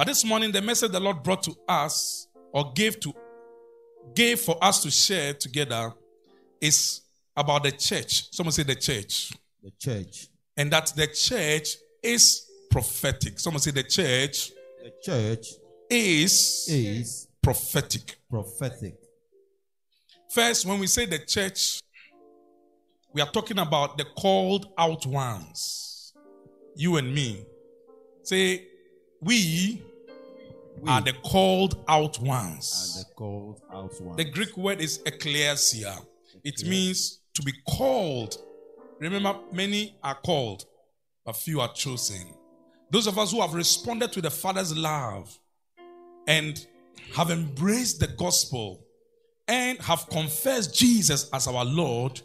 But this morning, the message the Lord brought to us or gave to gave for us to share together is about the church. Someone say the church. The church. And that the church is prophetic. Someone say the church. The church is is prophetic. Prophetic. First, when we say the church, we are talking about the called out ones. You and me. Say, we, we are the called out ones. Are the called out ones. The Greek word is ecclesia. It means to be called. Remember, many are called, but few are chosen. Those of us who have responded to the Father's love and have embraced the gospel and have confessed Jesus as our Lord,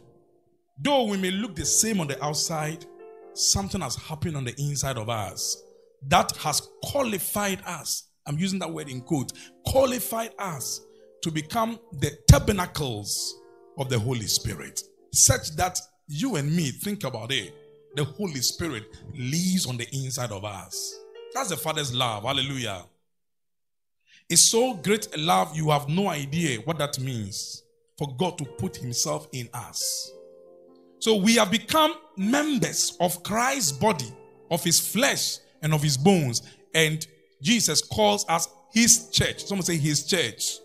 though we may look the same on the outside, something has happened on the inside of us that has qualified us. I'm using that word in quote, qualified us to become the tabernacles of the Holy Spirit, such that you and me think about it. The Holy Spirit lives on the inside of us. That's the Father's love. Hallelujah. It's so great a love, you have no idea what that means for God to put Himself in us. So we have become members of Christ's body, of His flesh, and of His bones. And Jesus calls us His church. Someone say His church.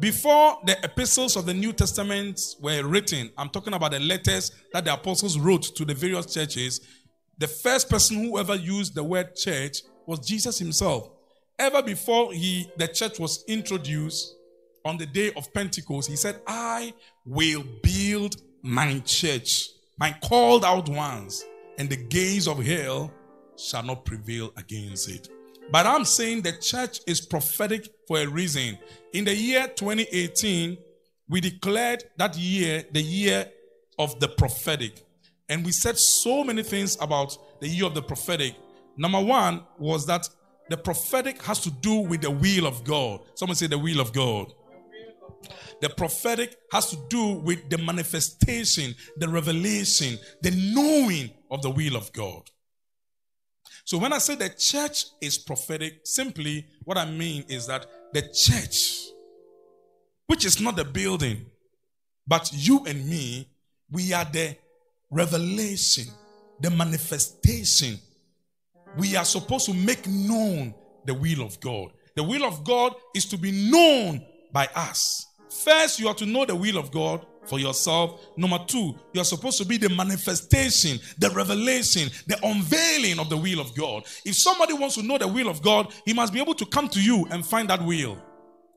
Before the epistles of the New Testament were written, I'm talking about the letters that the apostles wrote to the various churches. The first person who ever used the word church was Jesus himself. Ever before he the church was introduced on the day of Pentecost, he said, I will build my church, my called out ones, and the gates of hell shall not prevail against it. But I'm saying the church is prophetic for a reason. In the year 2018, we declared that year the year of the prophetic. And we said so many things about the year of the prophetic. Number one was that the prophetic has to do with the will of God. Someone say the will of God. The prophetic has to do with the manifestation, the revelation, the knowing of the will of God. So when I say the church is prophetic, simply what I mean is that the church, which is not the building, but you and me, we are the revelation, the manifestation. We are supposed to make known the will of God. The will of God is to be known by us. First, you are to know the will of God for yourself. Number two, you're supposed to be the manifestation, the revelation, the unveiling of the will of God. If somebody wants to know the will of God, he must be able to come to you and find that will.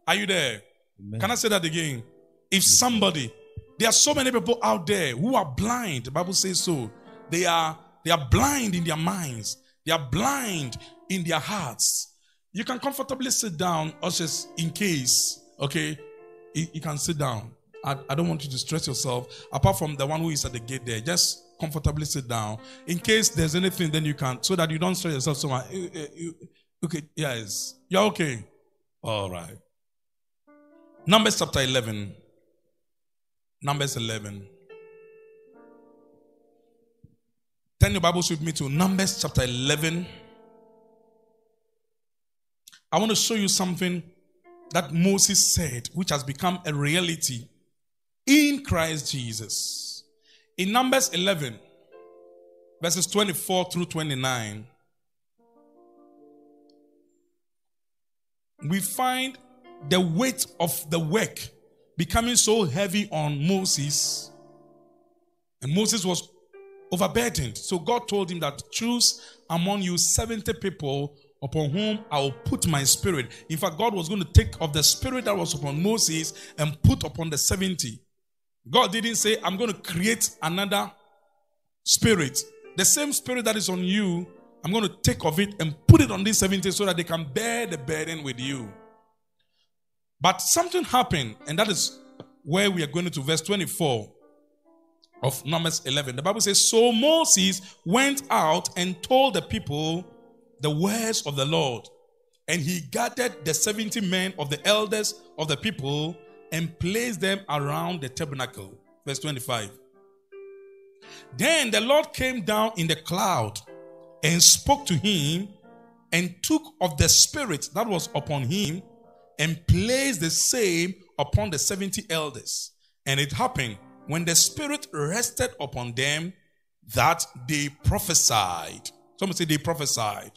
Are you there? Amen. Can I say that again? If somebody, there are so many people out there who are blind, the Bible says so. They are they are blind in their minds, they are blind in their hearts. You can comfortably sit down, or just in case, okay? You, you can sit down. I, I don't want you to stress yourself. Apart from the one who is at the gate there, just comfortably sit down. In case there's anything, then you can, so that you don't stress yourself so much. Okay, yes. You're okay. All right. Numbers chapter 11. Numbers 11. Turn your Bibles with me to Numbers chapter 11. I want to show you something that Moses said, which has become a reality in Christ Jesus. In Numbers 11, verses 24 through 29, we find the weight of the work becoming so heavy on Moses. And Moses was overburdened. So God told him that choose among you 70 people upon whom I will put my spirit. In fact, God was going to take of the spirit that was upon Moses and put upon the 70. God didn't say, I'm going to create another spirit. The same spirit that is on you, I'm going to take of it and put it on these 70 so that they can bear the burden with you. But something happened, and that is where we are going to verse 24 of Numbers 11. The Bible says, So Moses went out and told the people the words of the Lord. And he gathered the 70 men of the elders of the people and placed them around the tabernacle. Verse 25. Then the Lord came down in the cloud and spoke to him and took of the spirit that was upon him and placed the same upon the 70 elders. And it happened when the spirit rested upon them that they prophesied. Someone say they prophesied.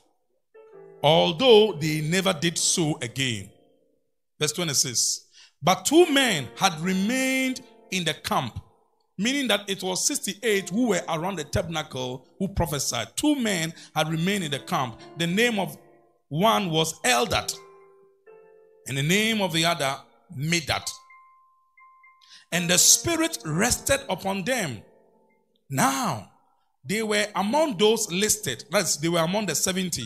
Although they never did so again. Verse 26. But two men had remained in the camp, meaning that it was 68 who were around the tabernacle who prophesied. Two men had remained in the camp. The name of one was Eldad, and the name of the other Medad. And the Spirit rested upon them. Now, they were among those listed. That's they were among the 70,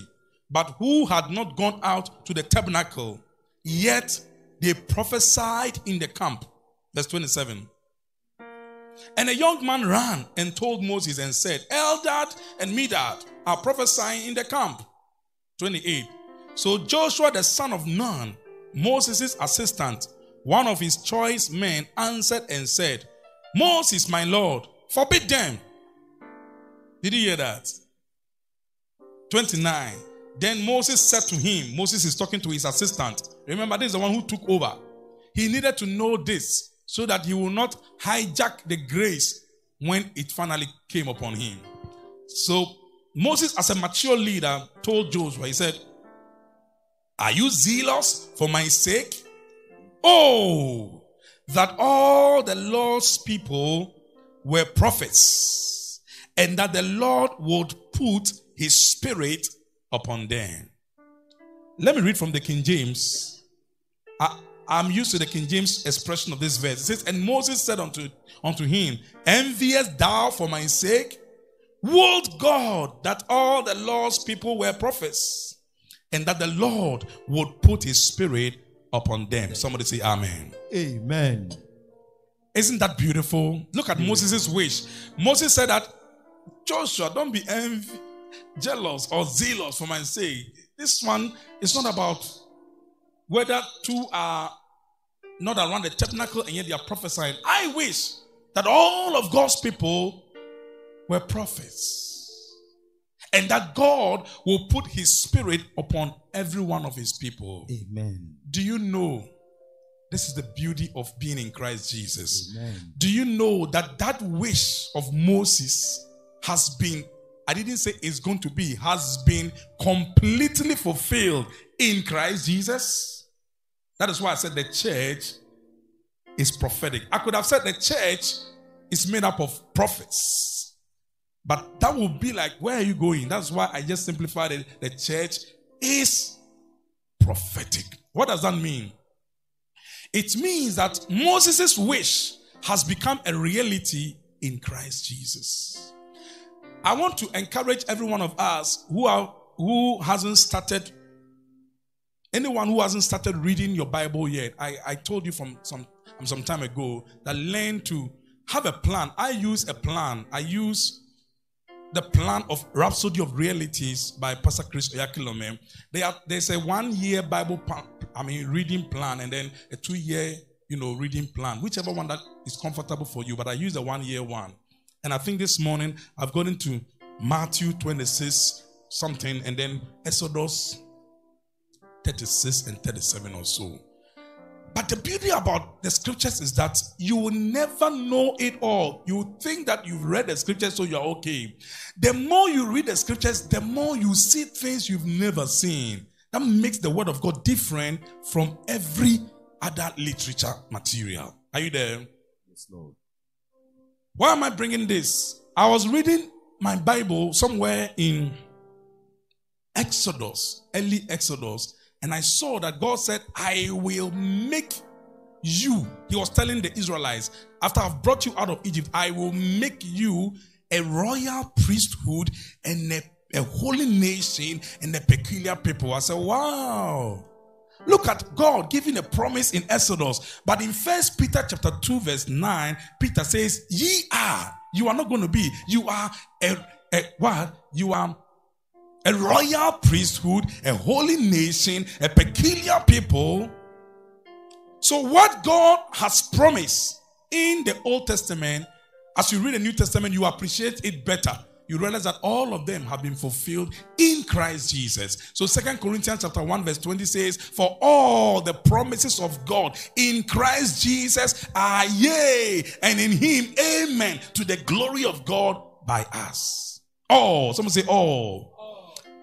but who had not gone out to the tabernacle. Yet they prophesied in the camp. Verse 27. And a young man ran and told Moses and said, Eldad and Medad are prophesying in the camp. 28. So Joshua the son of Nun, Moses' assistant, one of his choice men, answered and said, Moses, my Lord, forbid them. Did you hear that? 29. Then Moses said to him, Moses is talking to his assistant. Remember, this is the one who took over. He needed to know this so that he will not hijack the grace when it finally came upon him. So Moses, as a mature leader, told Joshua, he said, Are you zealous for my sake? Oh, that all the Lord's people were prophets, and that the Lord would put his spirit upon them. Let me read from the King James. I, am used to the King James expression of this verse. It says, And Moses said unto, unto him, Envious thou for my sake? Would God that all the Lord's people were prophets, and that the Lord would put his spirit upon them. Somebody say amen. Amen. Isn't that beautiful? Look at Moses' wish. Moses said that Joshua, don't be envy, jealous or zealous for my sake. This one is not about whether two are not around the tabernacle and yet they are prophesying. I wish that all of God's people were prophets and that God will put his spirit upon every one of his people. Amen. Do you know? This is the beauty of being in Christ Jesus. Amen. Do you know that that wish of Moses has been, I didn't say it's going to be, has been completely fulfilled in Christ Jesus? That is why I said the church is prophetic. I could have said the church is made up of prophets. But that would be like, where are you going? That's why I just simplified it. The church is prophetic. What does that mean? It means that Moses' wish has become a reality in Christ Jesus. I want to encourage every one of us who are who hasn't started anyone who hasn't started reading your Bible yet. I, I told you from some some time ago that learn to have a plan. I use a plan. I use the plan of Rhapsody of Realities by Pastor Chris Oyakhilome. They are, there's a one year Bible, plan, I mean, reading plan, and then a two year, you know, reading plan, whichever one that is comfortable for you. But I use the one year one. And I think this morning I've gone into Matthew 26 something, and then Exodus 36 and 37 or so. But the beauty about the scriptures is that you will never know it all. You think that you've read the scriptures, so you're okay. The more you read the scriptures, the more you see things you've never seen. That makes the word of God different from every other literature material. Are you there? Yes, Lord. Why am I bringing this? I was reading my Bible somewhere in Exodus, early Exodus, and I saw that God said, I will make you. He was telling the Israelites, after I've brought you out of Egypt, I will make you a royal priesthood and a, a holy nation and a peculiar people. I said, wow. Look at God giving a promise in Exodus. But in First Peter chapter 2, verse 9, Peter says, Ye are, you are not going to be, you are a, a what? You are a royal priesthood, a holy nation, a peculiar people. So, what God has promised in the Old Testament, as you read the New Testament, you appreciate it better you realize that all of them have been fulfilled in Christ Jesus. So Second Corinthians chapter 1 verse 20 says, "For all the promises of God in Christ Jesus are yea, and in him amen to the glory of God by us." All, someone say all.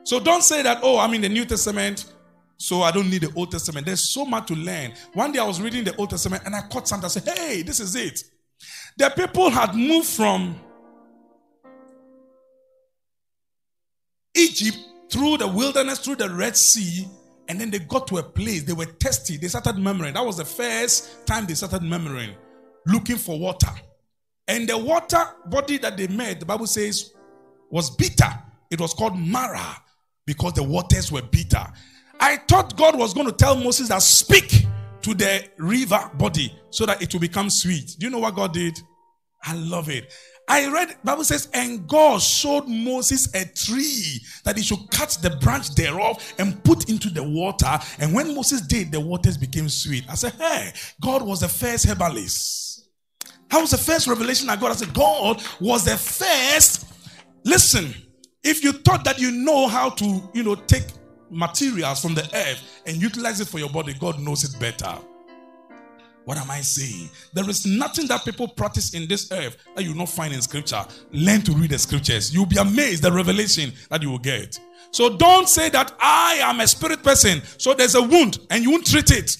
So don't say that, oh, I'm in the New Testament, so I don't need the Old Testament. There's so much to learn. One day I was reading the Old Testament and I caught something. I said, hey, this is it. The people had moved from Egypt through the wilderness, through the Red Sea, and then they got to a place. They were thirsty. They started murmuring. That was the first time they started murmuring, looking for water. And the water body that they made, the Bible says, was bitter. It was called Marah because the waters were bitter. I thought God was going to tell Moses that speak to the river body so that it will become sweet. Do you know what God did? I love it. I read Bible says, and God showed Moses a tree that he should cut the branch thereof and put into the water. And when Moses did, the waters became sweet. I said, Hey, God was the first herbalist. That was the first revelation I got. I said, God was the first. Listen, if you thought that you know how to, you know, take materials from the earth and utilize it for your body, God knows it better. What am I saying? There is nothing that people practice in this earth that you will not find in scripture. Learn to read the scriptures. You'll be amazed the revelation that you will get. So don't say that I am a spirit person. So there's a wound and you won't treat it.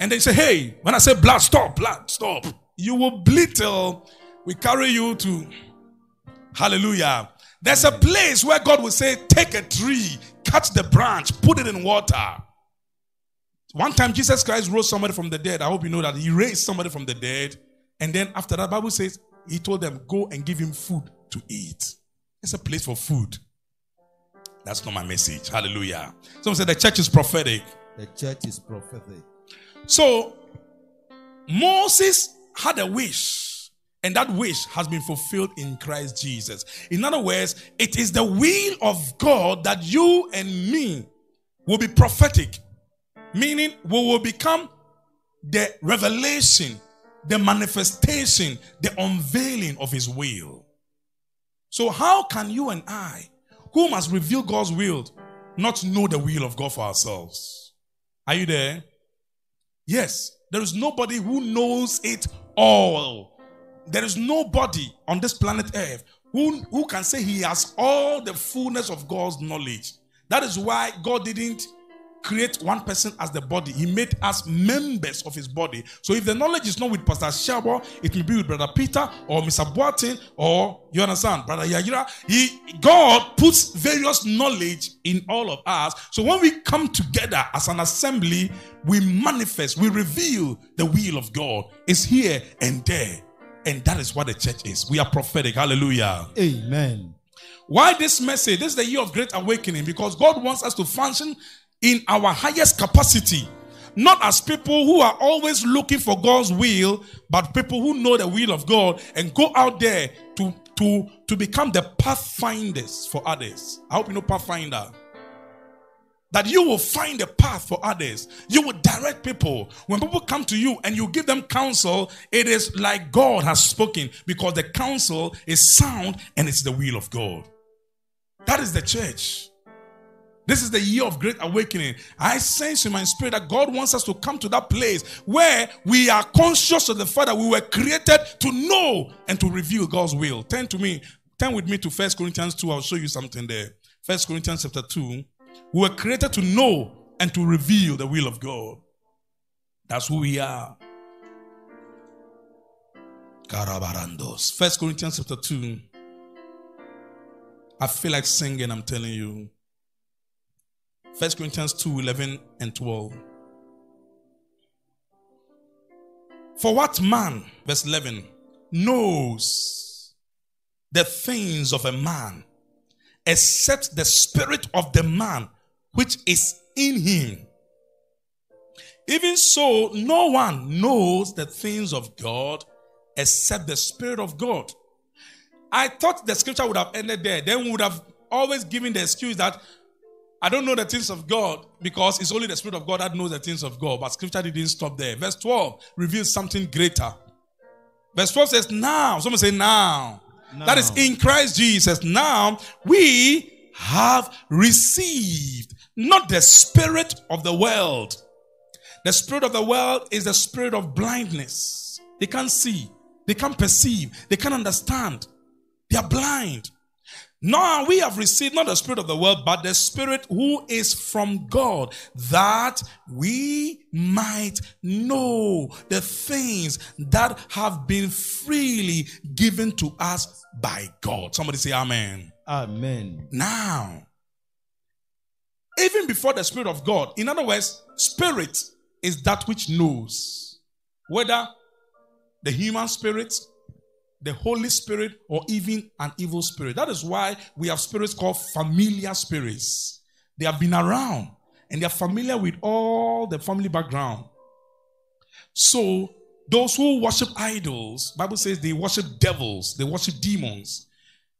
And they say, hey, when I say blood, stop, blood, stop. You will bleed till we carry you to hallelujah. There's a place where God will say, take a tree, cut the branch, put it in water. One time Jesus Christ rose somebody from the dead. I hope you know that he raised somebody from the dead. And then after that, Bible says he told them, go and give him food to eat. It's a place for food. That's not my message. Hallelujah. Someone said the church is prophetic. The church is prophetic. So Moses had a wish, and that wish has been fulfilled in Christ Jesus. In other words, it is the will of God that you and me will be prophetic, meaning we will become the revelation, the manifestation, the unveiling of His will. So, how can you and I, who must reveal God's will, not know the will of God for ourselves? Are you there? Yes, there is nobody who knows it all. There is nobody on this planet Earth who, who can say he has all the fullness of God's knowledge. That is why God didn't create one person as the body. He made us members of his body. So if the knowledge is not with Pastor Shabo, it may be with Brother Peter or Mr. Boatin or you understand, Brother Yajira. He God puts various knowledge in all of us. So when we come together as an assembly, we manifest, we reveal the will of God. It's here and there. And that is what the church is. We are prophetic. Hallelujah. Amen. Why this message? This is the year of great awakening because God wants us to function in our highest capacity. Not as people who are always looking for God's will, but people who know the will of God and go out there to, to, to become the pathfinders for others. I hope you know pathfinder. That you will find a path for others. You will direct people. When people come to you and you give them counsel, it is like God has spoken because the counsel is sound and it's the will of God. That is the church. This is the year of great awakening. I sense in my spirit that God wants us to come to that place where we are conscious of the fact that we were created to know and to reveal God's will. Turn to me, turn with me to First Corinthians 2. I'll show you something there. First Corinthians chapter 2. We were created to know and to reveal the will of God. That's who we are. Karabarandos. First Corinthians chapter 2. I feel like singing, I'm telling you. 1 Corinthians 2 11 and 12. For what man, verse 11, knows the things of a man except the spirit of the man which is in him? Even so, no one knows the things of God except the Spirit of God. I thought the scripture would have ended there. Then we would have always given the excuse that I don't know the things of God because it's only the Spirit of God that knows the things of God. But scripture didn't stop there. Verse 12 reveals something greater. Verse 12 says, Now, someone say, Now. That is in Christ Jesus. Now we have received not the spirit of the world. The spirit of the world is the spirit of blindness. They can't see, they can't perceive, they can't understand. They are blind. Now we have received not the spirit of the world, but the spirit who is from God, that we might know the things that have been freely given to us by God. Somebody say amen. Amen. Now, even before the Spirit of God, in other words, Spirit is that which knows whether the human spirit, the Holy Spirit, or even an evil spirit. That is why we have spirits called familiar spirits. They have been around and they are familiar with all the family background. So, those who worship idols, Bible says they worship devils, they worship demons.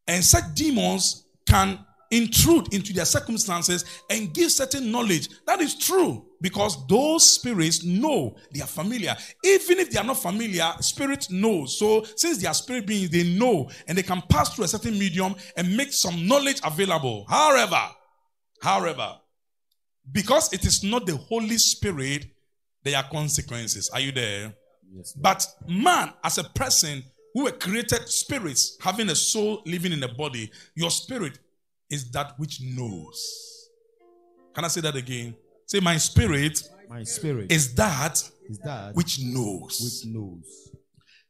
And such demons can intrude into their circumstances and give certain knowledge. That is true because those spirits know they are familiar. Even if they are not familiar, spirit knows. So since they are spirit beings, they know and they can pass through a certain medium and make some knowledge available. However, however, because it is not the Holy Spirit, there are consequences. Are you there? Yes. But man, as a person who were created spirits, having a soul living in a body, your spirit is that which knows. Can I say that again? Say, my spirit My spirit is that is that which knows. which knows.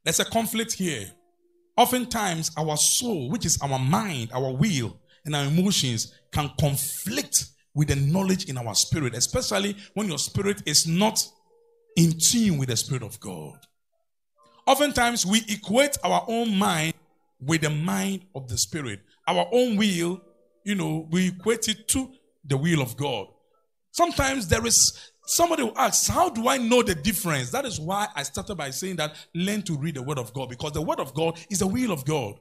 There's a conflict here. Oftentimes, our soul, which is our mind, our will, and our emotions, can conflict with the knowledge in our spirit, especially when your spirit is not in tune with the Spirit of God. Oftentimes, we equate our own mind with the mind of the Spirit. Our own will, you know, we equate it to the will of God. Sometimes there is somebody who asks, How do I know the difference? That is why I started by saying that learn to read the Word of God because the Word of God is the will of God.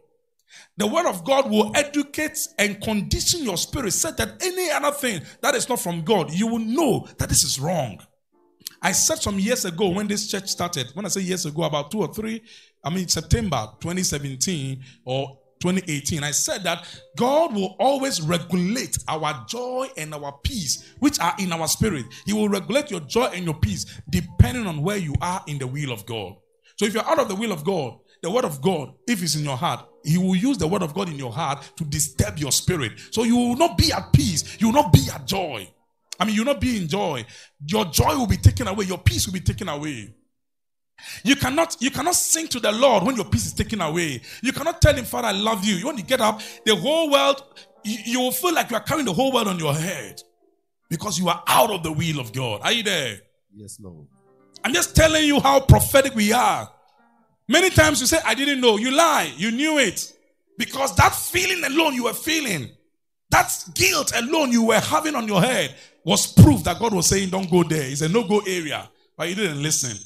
The Word of God will educate and condition your spirit so that any other thing that is not from God, you will know that this is wrong. I said some years ago when this church started, when I say years ago, about two or three, I mean September 2017 or 2018, I said that God will always regulate our joy and our peace, which are in our spirit. He will regulate your joy and your peace depending on where you are in the will of God. So if you're out of the will of God, the word of God, if it's in your heart, He will use the word of God in your heart to disturb your spirit. So you will not be at peace, you will not be at joy. I mean, you'll not be in joy. Your joy will be taken away, your peace will be taken away. You cannot, you cannot sing to the Lord when your peace is taken away. You cannot tell him, Father, I love you. When You want to get up, the whole world, you, you will feel like you are carrying the whole world on your head because you are out of the will of God. Are you there? Yes, Lord. I'm just telling you how prophetic we are. Many times you say, I didn't know. You lie. You knew it. Because that feeling alone you were feeling, that guilt alone you were having on your head was proof that God was saying, Don't go there. It's a no go area. But you didn't listen.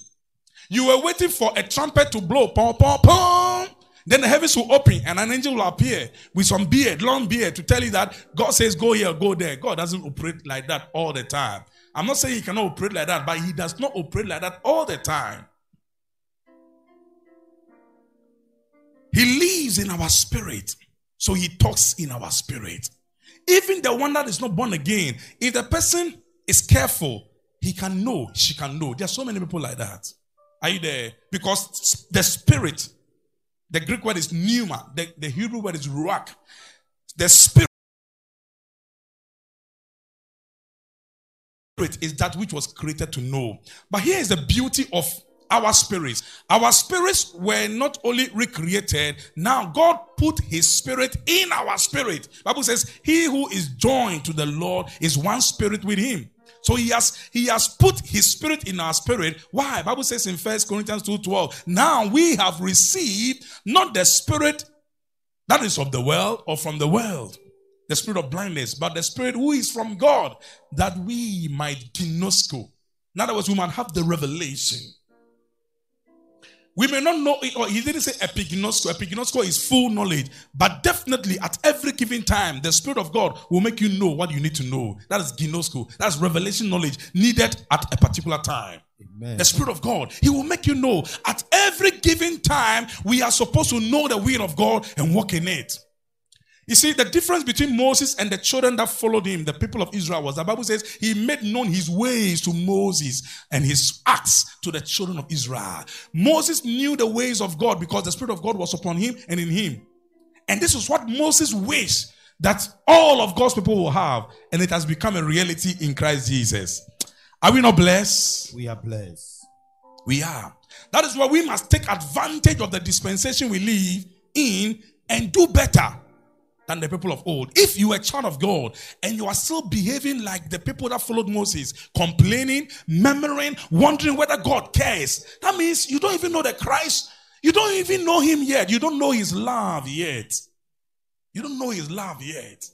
You were waiting for a trumpet to blow. Pom, pom, pom. Then the heavens will open and an angel will appear with some beard, long beard, to tell you that God says, Go here, go there. God doesn't operate like that all the time. I'm not saying He cannot operate like that, but He does not operate like that all the time. He lives in our spirit. So he talks in our spirit. Even the one that is not born again, if the person is careful, he can know, she can know. There are so many people like that. Are you there? Because the spirit, the Greek word is pneuma, the, the Hebrew word is ruach. The spirit is that which was created to know. But here is the beauty of our spirits. Our spirits were not only recreated, now God put his spirit in our spirit. Bible says, He who is joined to the Lord is one spirit with him. So he has he has put his spirit in our spirit. Why? Bible says in First Corinthians 2:12, now we have received not the spirit that is of the world or from the world, the spirit of blindness, but the spirit who is from God, that we might ginosko. In other words, we might have the revelation. We may not know it, or he didn't say epignosko. Epignosko is full knowledge, but definitely at every given time, the Spirit of God will make you know what you need to know. That is ginosko. That's revelation knowledge needed at a particular time. Amen. The Spirit of God. He will make you know at every given time we are supposed to know the will of God and walk in it. You see, the difference between Moses and the children that followed him, the people of Israel, was the Bible says he made known his ways to Moses and his acts to the children of Israel. Moses knew the ways of God because the Spirit of God was upon him and in him. And this is what Moses wished that all of God's people will have, and it has become a reality in Christ Jesus. Are we not blessed? We are blessed. We are. That is why we must take advantage of the dispensation we live in and do better than the people of old. If you are a child of God and you are still behaving like the people that followed Moses, complaining, murmuring, wondering whether God cares, that means you don't even know the Christ. You don't even know him yet. You don't know his love yet. You don't know his love yet.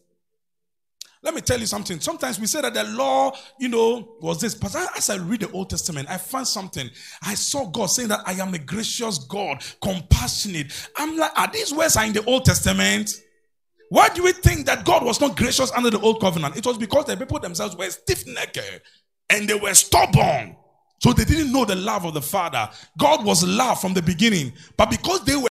Let me tell you something. Sometimes we say that the law, you know, was this. But as I read the Old Testament, I found something. I saw God saying that I am a gracious God, compassionate. I'm like, are these words are in the Old Testament? Why do we think that God was not gracious under the old covenant? It was because the people themselves were stiff necked and they were stubborn. So they didn't know the love of the Father. God was love from the beginning. But because they were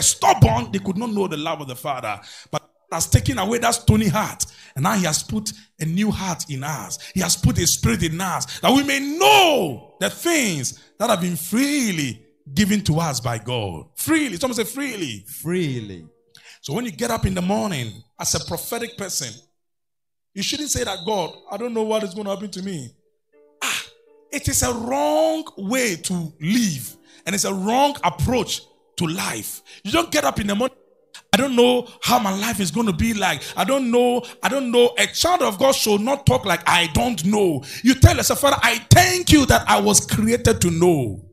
stubborn, they could not know the love of the Father. But has taken away that stony heart. And now he has put a new heart in us. He has put a spirit in us that we may know the things that have been freely given to us by God. Freely. Someone say freely. Freely. So when you get up in the morning as a prophetic person, you shouldn't say that God, I don't know what is going to happen to me. Ah, it is a wrong way to live, and it's a wrong approach to life. You don't get up in the morning. I don't know how my life is going to be like. I don't know. I don't know. A child of God should not talk like I don't know. You tell yourself, Father, I thank you that I was created to know.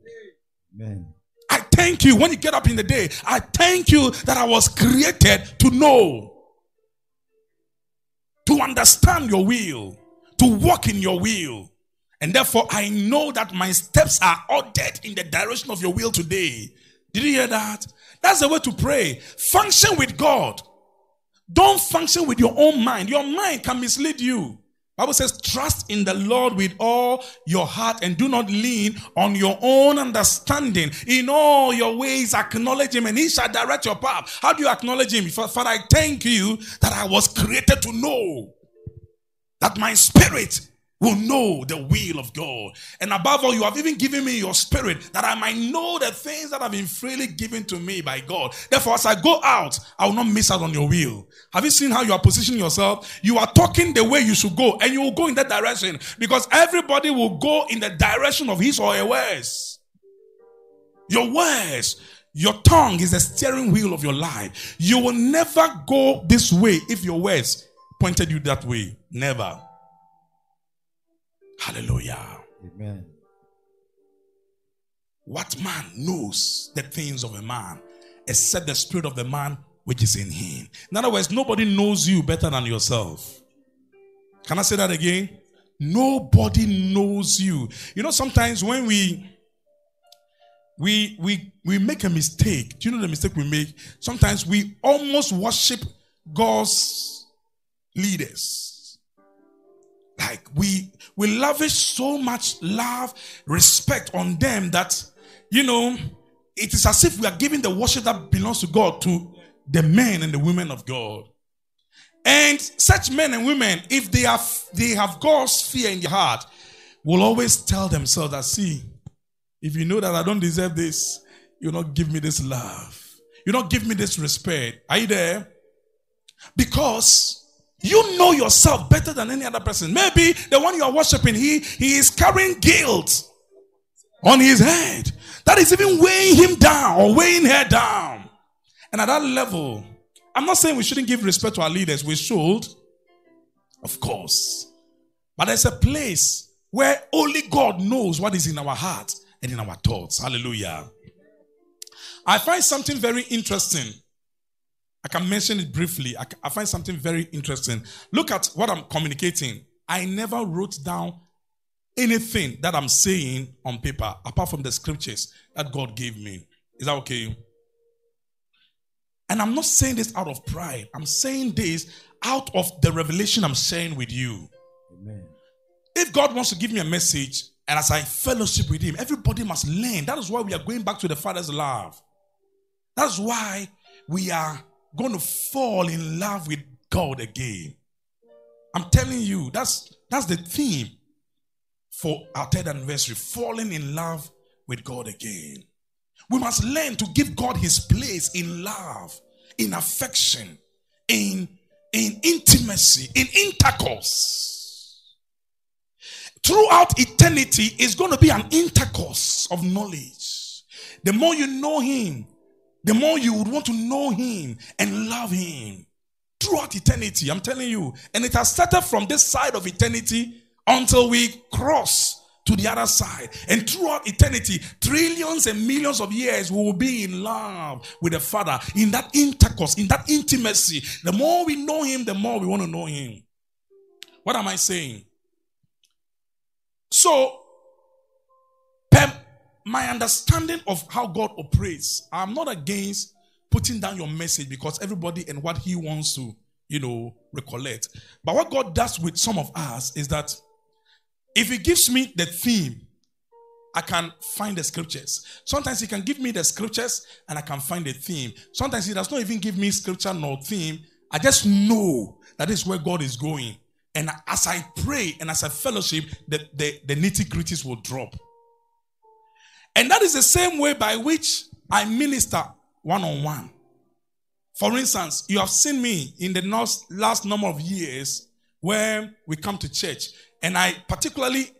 Amen. I thank you when you get up in the day. I thank you that I was created to know, to understand your will, to walk in your will. And therefore, I know that my steps are ordered in the direction of your will today. Did you hear that? That's the way to pray. Function with God. Don't function with your own mind. Your mind can mislead you. Bible says, trust in the Lord with all your heart and do not lean on your own understanding. In all your ways, acknowledge him and he shall direct your path. How do you acknowledge him? Father, I thank you that I was created to know that my spirit will know the will of God. And above all, you have even given me your spirit that I might know the things that have been freely given to me by God. Therefore, as I go out, I will not miss out on your will. Have you seen how you are positioning yourself? You are talking the way you should go, and you will go in that direction because everybody will go in the direction of his or her words. Your words. Your tongue is the steering wheel of your life. You will never go this way if your words pointed you that way. Never. Hallelujah. Amen. What man knows the things of a man except the spirit of the man which is in him? In other words, nobody knows you better than yourself. Can I say that again? Nobody knows you. You know, sometimes when we we we we make a mistake. Do you know the mistake we make? Sometimes we almost worship God's leaders. Like we we lavish so much love, respect on them that you know it is as if we are giving the worship that belongs to God to the men and the women of God. And such men and women, if they have they have God's fear in their heart, will always tell themselves that see, if you know that I don't deserve this, you'll not give me this love. You not give me this respect. Are you there? Because you know yourself better than any other person. Maybe the one you are worshiping, he, he is carrying guilt on his head. That is even weighing him down or weighing her down. And at that level, I'm not saying we shouldn't give respect to our leaders. We should, of course. But there's a place where only God knows what is in our heart and in our thoughts. Hallelujah. I find something very interesting. I can mention it briefly. I, I find something very interesting. Look at what I'm communicating. I never wrote down anything that I'm saying on paper apart from the scriptures that God gave me. Is that okay? And I'm not saying this out of pride. I'm saying this out of the revelation I'm sharing with you. Amen. If God wants to give me a message and as I fellowship with Him, everybody must learn. That is why we are going back to the Father's love. That's why we are going to fall in love with God again. I'm telling you, that's that's the theme for our third anniversary falling in love with God again. We must learn to give God his place in love, in affection, in, in intimacy, in intercourse. Throughout eternity is going to be an intercourse of knowledge. The more you know him, the more you would want to know him and love him. Throughout eternity, I'm telling you. And it has started from this side of eternity until we cross to the other side. And throughout eternity, trillions and millions of years, we will be in love with the Father, in that intercourse, in that intimacy. The more we know Him, the more we want to know Him. What am I saying? So, my understanding of how God operates, I'm not against putting down your message because everybody and what He wants to, you know, recollect. But what God does with some of us is that if He gives me the theme, I can find the scriptures. Sometimes He can give me the scriptures and I can find the theme. Sometimes He does not even give me scripture nor theme. I just know that is where God is going. And as I pray and as I fellowship, the, the, the nitty gritties will drop. And that is the same way by which I minister one on one. For instance, you have seen me in the last, number of years where we come to church, and I particularly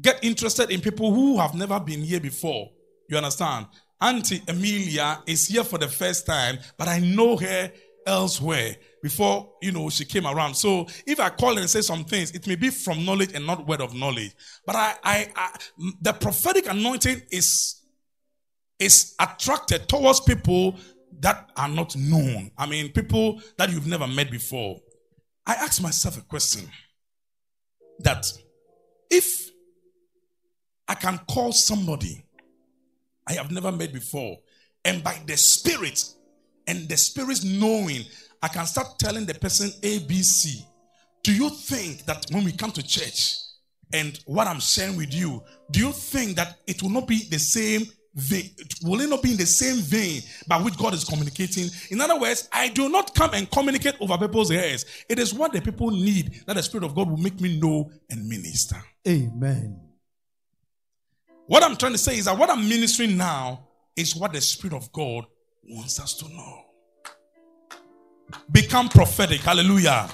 get interested in people who have never been here before. You understand? Auntie Emilia is here for the first time, but I know her elsewhere before you know she came around. So if I call and say some things, it may be from knowledge and not word of knowledge. But I, I, I the prophetic anointing is is attracted towards people that are not known. I mean, people that you've never met before. I ask myself a question that if I can call somebody I have never met before, and by the Spirit and the Spirit's knowing, I can start telling the person ABC. Do you think that when we come to church and what I'm sharing with you, do you think that it will not be the same vein? Will it not be in the same vein by which God is communicating? In other words, I do not come and communicate over people's heads. It is what the people need that the Spirit of God will make me know and minister. Amen. What I'm trying to say is that what I'm ministering now is what the Spirit of God wants us to know. Become prophetic. Hallelujah.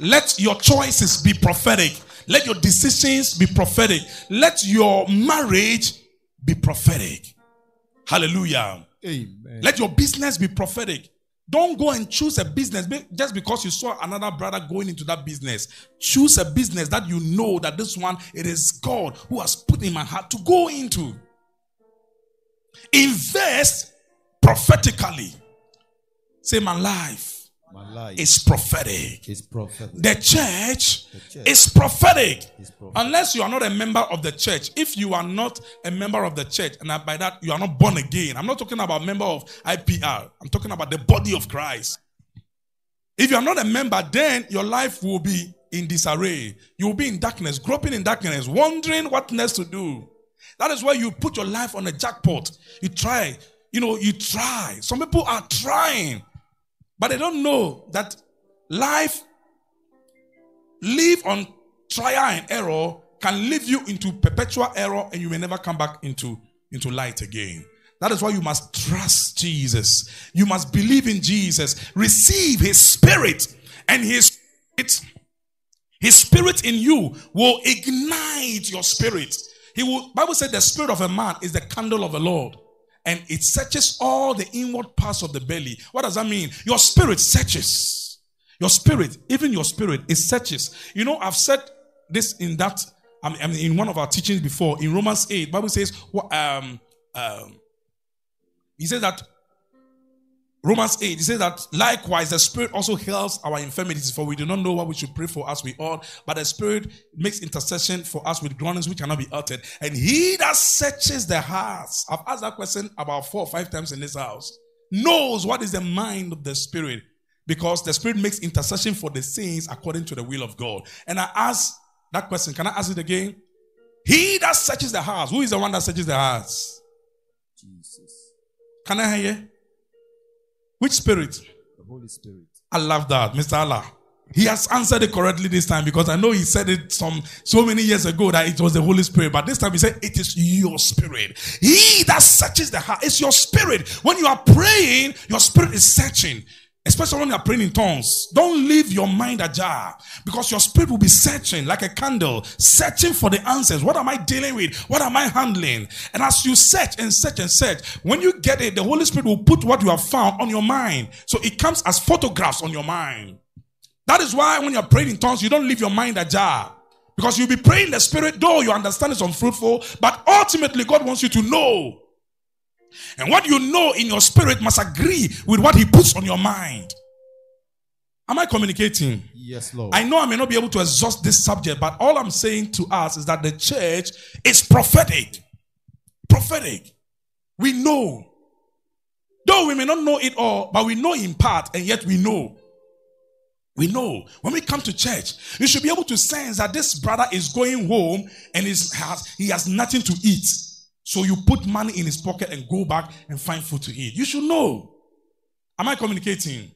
Let your choices be prophetic. Let your decisions be prophetic. Let your marriage be prophetic. Hallelujah. Amen. Let your business be prophetic. Don't go and choose a business just because you saw another brother going into that business. Choose a business that you know that this one it is God who has put in my heart to go into. Invest prophetically. Say my life is prophetic. is prophetic. The church, The church is prophetic. is prophetic. Unless you are not a member of the church. If you are not a member of the church, and by that you are not born again, I'm not talking about member of IPR. I'm talking about the body of Christ. If you are not a member, then your life will be in disarray. You will be in darkness, groping in darkness, wondering what next to do. That is why you put your life on a jackpot. You try, you know, you try. Some people are trying, but they don't know that life, live on trial and error, can lead you into perpetual error and you may never come back into, into light again. That is why you must trust Jesus. You must believe in Jesus. Receive his spirit and his spirit, his spirit in you will ignite your spirit. He will Bible said the spirit of a man is the candle of the Lord and it searches all the inward parts of the belly. What does that mean? Your spirit searches. Your spirit, even your spirit, it searches. You know, I've said this in that, I mean, in one of our teachings before, in Romans 8, Bible says, um, um, he says that Romans 8, he says that likewise the Spirit also helps our infirmities, for we do not know what we should pray for as we ought, but the Spirit makes intercession for us with groanings which cannot be uttered. And he that searches the hearts, I've asked that question about four or five times in this house, knows what is the mind of the Spirit, because the Spirit makes intercession for the saints according to the will of God. And I ask That question, can I ask it again? He that searches the hearts. Who is the one that searches the hearts? Jesus. Can I hear you? Which spirit? The Holy Spirit. I love that, Mr. Allah. He has answered it correctly this time because I know he said it some so many years ago that it was the Holy Spirit, but this time he said it is your spirit. He that searches the heart, it's your spirit. When you are praying, your spirit is searching. Especially when you are praying in tongues. Don't leave your mind ajar because your spirit will be searching like a candle, searching for the answers. What am I dealing with? What am I handling? And as you search and search and search, when you get it, the Holy Spirit will put what you have found on your mind. So it comes as photographs on your mind. That is why when you're praying in tongues, you don't leave your mind ajar. Because you'll be praying the spirit, though your understanding is unfruitful, but ultimately God wants you to know. And what you know in your spirit must agree with what He puts on your mind. Am I communicating? Yes, Lord. I know I may not be able to exhaust this subject, but all I'm saying to us is that the church is prophetic. Prophetic. We know. Though we may not know it all, but we know in part, and yet we know. We know when we come to church, you should be able to sense that this brother is going home and is, has, he has nothing to eat. So you put money in his pocket and go back and find food to eat. You should know. Am I communicating?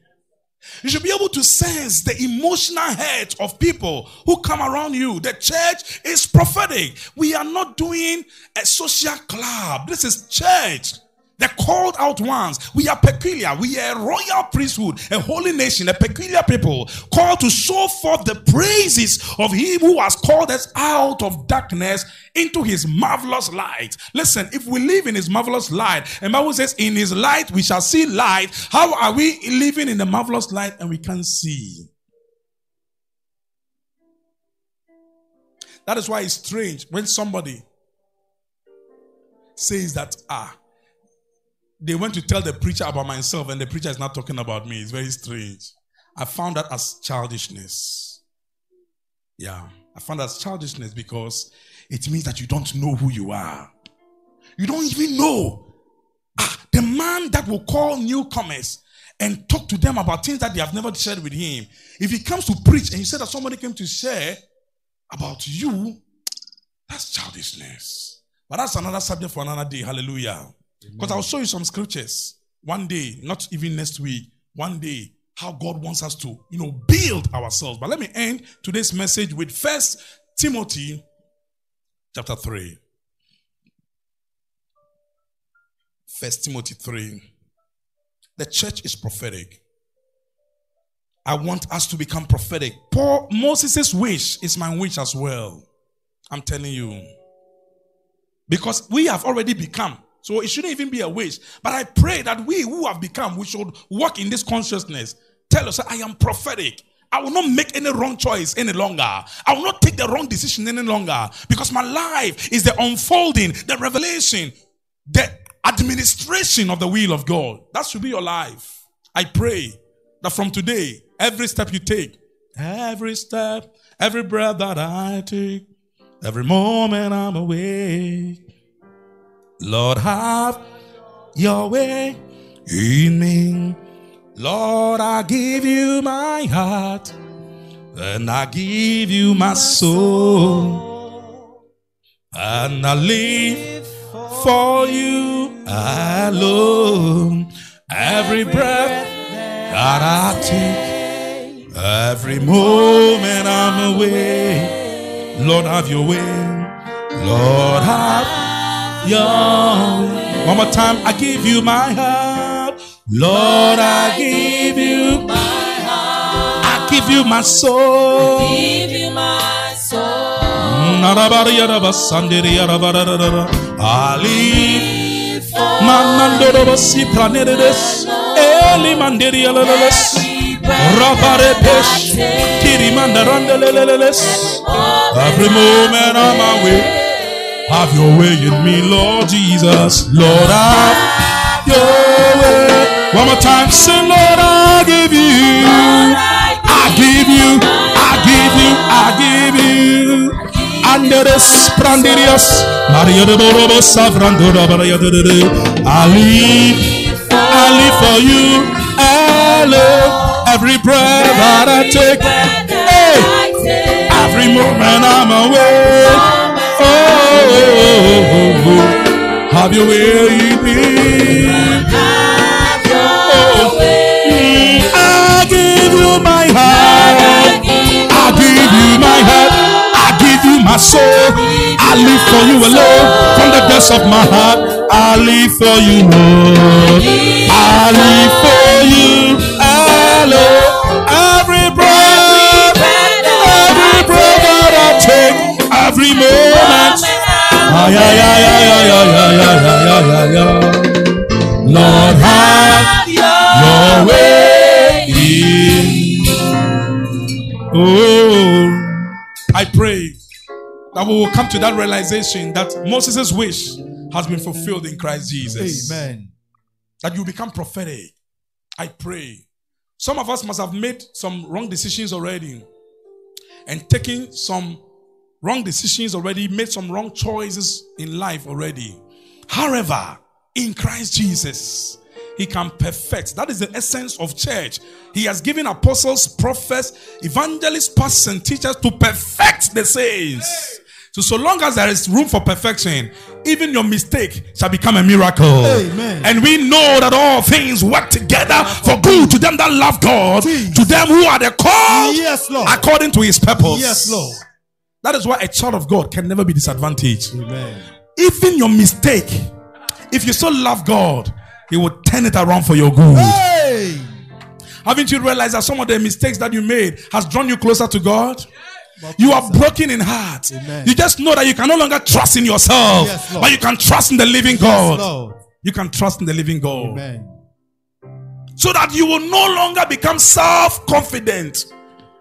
You should be able to sense the emotional hurt of people who come around you. The church is prophetic. We are not doing a social club. This is church. The called out ones. We are peculiar. We are a royal priesthood, a holy nation, a peculiar people, called to show forth the praises of Him who has called us out of darkness into His marvelous light. Listen, if we live in His marvelous light, and Bible says, "In His light we shall see light." How are we living in the marvelous light and we can't see? That is why it's strange when somebody says that ah they went to tell the preacher about myself, and the preacher is not talking about me. It's very strange. I found that as childishness. Yeah, I found that as childishness because it means that you don't know who you are. You don't even know. Ah, the man that will call newcomers and talk to them about things that they have never shared with him. If he comes to preach and you said that somebody came to share about you, that's childishness. But that's another subject for another day. Hallelujah. Because I'll show you some scriptures one day, not even next week, one day, how God wants us to, you know, build ourselves. But let me end today's message with First Timothy chapter 3. First Timothy 3. The church is prophetic. I want us to become prophetic. Paul Moses' wish is my wish as well. I'm telling you. Because we have already become so it shouldn't even be a waste. But I pray that we who have become, we should walk in this consciousness. Tell us, I am prophetic. I will not make any wrong choice any longer. I will not take the wrong decision any longer because my life is the unfolding, the revelation, the administration of the will of God. That should be your life. I pray that from today, every step you take, every step, every breath that I take, every moment I'm awake, Lord, have your way in me. Lord, I give you my heart and I give you my soul. And I live for you alone. Every breath that I take, every moment I'm away. Lord, have your way. Lord, have your One more time, I give you my heart. Lord, I give you my heart. I give you my soul. I give you my soul. I live Mamandoro si planedes Eli manderi alaleles Rabare pesh Kiri mandarandeleles Every moment on my way have your way in me, Lord Jesus. Lord, have your way. One more time, say, Lord, I give you. I give you. I give you. I give you. Anderes prandirios. Maria de Borobo Savrandora de I live. For you. Hello. Every breath that I take. Hey. Every moment I'm your way. Oh, oh, have your way in me. Have your way. I give you my heart. I give you my heart. I give you my soul. I live for you alone. From the depths of my heart, I live for you, Lord. I live for you alone. Every breath, every breath that I take, every moment. Ay, ay, ay, ay, ay, ay, ay, ay, ay, ay, ay. Lord, have your way in. Oh, I pray that we will come to that realization that Moses' wish has been fulfilled in Christ Jesus. Amen. That you become prophetic. I pray. Some of us must have made some wrong decisions already and taken some wrong decisions already, made some wrong choices in life already. However, in Christ Jesus, He can perfect. That is the essence of church. He has given apostles, prophets, evangelists, pastors, and teachers to perfect the saints. So, so long as there is room for perfection, even your mistake shall become a miracle. Amen. And we know that all things work together for good to them that love God, to them who are the called Yes, Lord. according to his purpose. Yes, Lord. That is why a child of God can never be disadvantaged. Amen. Even your mistake, if you still love God, He will turn it around for your good. Hey. Haven't you realized that some of the mistakes that you made has drawn you closer to God? But You are broken in heart. Amen. You just know that you can no longer trust in yourself, Yes, but you can trust in the living God. Lord. You can trust in the living God. Amen. So that you will no longer become self confident,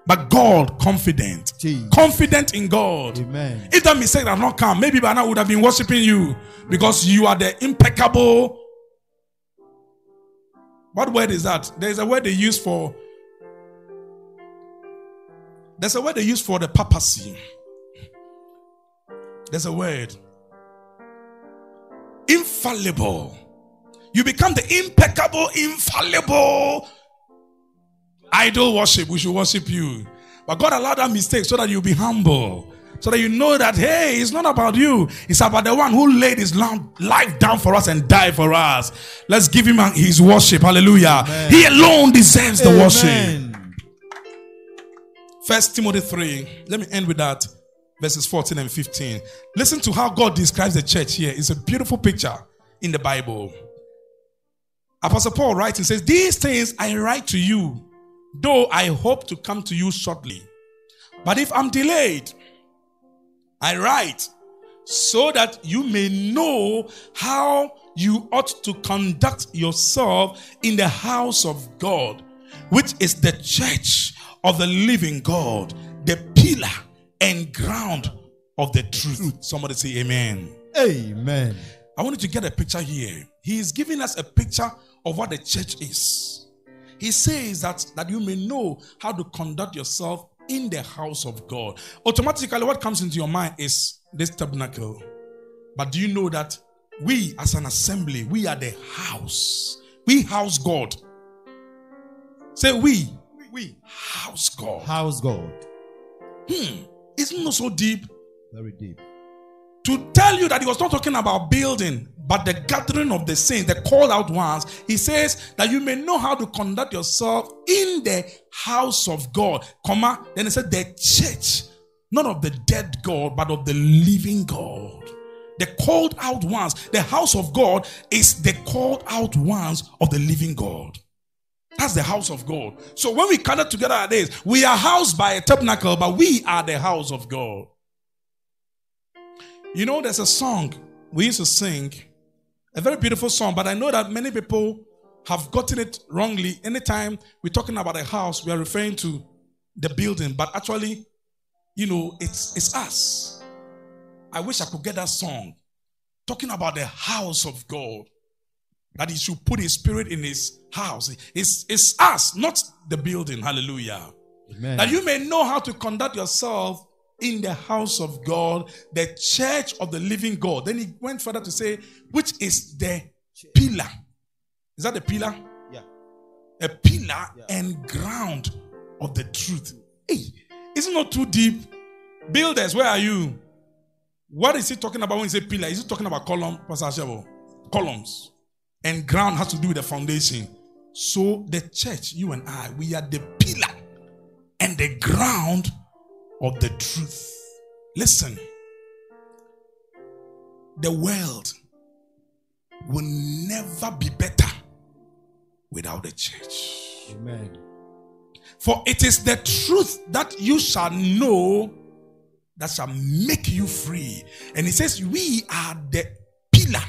but God confident. Jesus. Confident in God. Amen. If that mistake had not come, maybe by now I would have been worshiping you because you are the impeccable. What word is that? There's a word they use for. There's a word they use for the papacy. There's a word. Infallible. You become the impeccable, infallible idol worship. We should worship you. But God allowed that mistake so that you be humble. So that you know that, hey, it's not about you. It's about the one who laid his life down for us and died for us. Let's give him his worship. Hallelujah. Amen. He alone deserves the worship. First Timothy 3. Let me end with that. Verses 14 and 15. Listen to how God describes the church here. It's a beautiful picture in the Bible. Apostle Paul writes and says, These things I write to you, though I hope to come to you shortly. But if I'm delayed, I write so that you may know how you ought to conduct yourself in the house of God, which is the church of the living God, the pillar and ground of the truth. Somebody say amen. Amen. I want you to get a picture here. He is giving us a picture of what the church is. He says that, that you may know how to conduct yourself in the house of God. Automatically, what comes into your mind is this tabernacle. But do you know that we, as an assembly, we are the house? We house God. Say we. We house God. House God. Hmm. Isn't it so deep? Very deep. To tell you that he was not talking about building, but the gathering of the saints, the called out ones. He says that you may know how to conduct yourself in the house of God, comma. Then he said the church, not of the dead God, but of the living God. The called out ones, the house of God is the called out ones of the living God. That's the house of God. So when we gather together at this, we are housed by a tabernacle, but we are the house of God. You know, there's a song we used to sing, a very beautiful song, but I know that many people have gotten it wrongly. Anytime we're talking about a house, we are referring to the building, but actually, you know, it's it's us. I wish I could get that song talking about the house of God. That he should put his spirit in his house. It's, it's us, not the building. Hallelujah Amen. that you may know how to conduct yourself in the house of God, the church of the living God. Then he went further to say, which is the pillar. Is that the pillar? Yeah. A pillar and ground of the truth. Hey, isn't not too deep? Builders, where are you? What is he talking about when he say pillar? Is he talking about column, Pastor Ashebo? Columns. And ground has to do with the foundation. So the church, you and I, we are the pillar and the ground of the truth. Listen, the world will never be better without the church. Amen. For it is the truth that you shall know that shall make you free. And he says, We are the pillar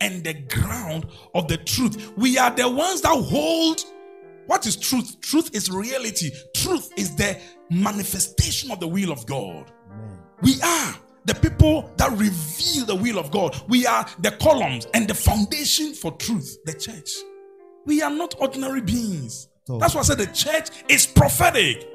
and the ground of the truth. We are the ones that hold what is truth? Truth is reality, truth is the manifestation of the will of God. Amen. We are the people that reveal the will of God. We are the columns and the foundation for truth, the church. We are not ordinary beings. So- That's why I said the church is prophetic.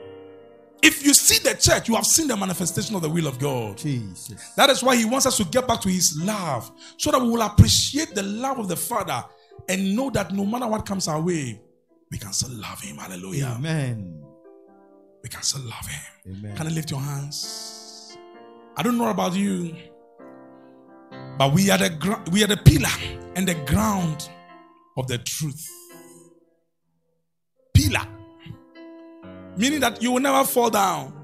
If you see the church, you have seen the manifestation of the will of God. Jesus. That is why he wants us to get back to his love so that we will appreciate the love of the Father and know that no matter what comes our way, we can still love him. Hallelujah. Amen. We can still love him. Amen. Can you lift your hands? I don't know about you, but we are the gr- we are the pillar and the ground of the truth. Pillar, meaning that you will never fall down.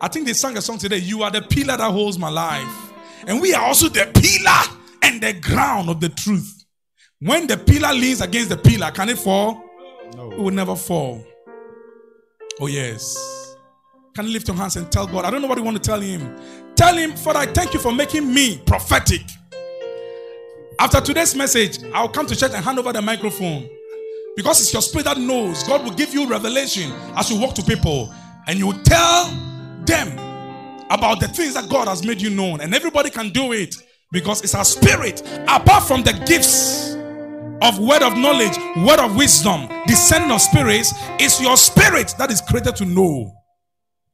I think they sang a song today. You are the pillar that holds my life, and we are also the pillar and the ground of the truth. When the pillar leans against the pillar, can it fall? It will never fall. Oh, yes. Can you lift your hands and tell God? I don't know what you want to tell Him. Tell Him, Father, I thank you for making me prophetic. After today's message, I'll come to church and hand over the microphone. Because it's your spirit that knows. God will give you revelation as you walk to people. And you tell them about the things that God has made you known. And everybody can do it because it's our spirit. Apart from the gifts of word of knowledge, word of wisdom, discerning of spirits, it's your spirit that is created to know.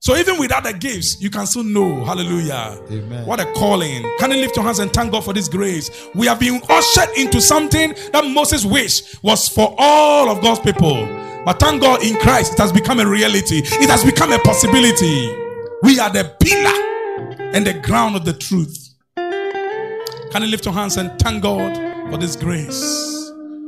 So even without the gifts, you can still know. Hallelujah. Amen. What a calling. Can you lift your hands and thank God for this grace? We have been ushered into something that Moses wished was for all of God's people. But thank God in Christ, it has become a reality. It has become a possibility. We are the pillar and the ground of the truth. Can you lift your hands and thank God for this grace?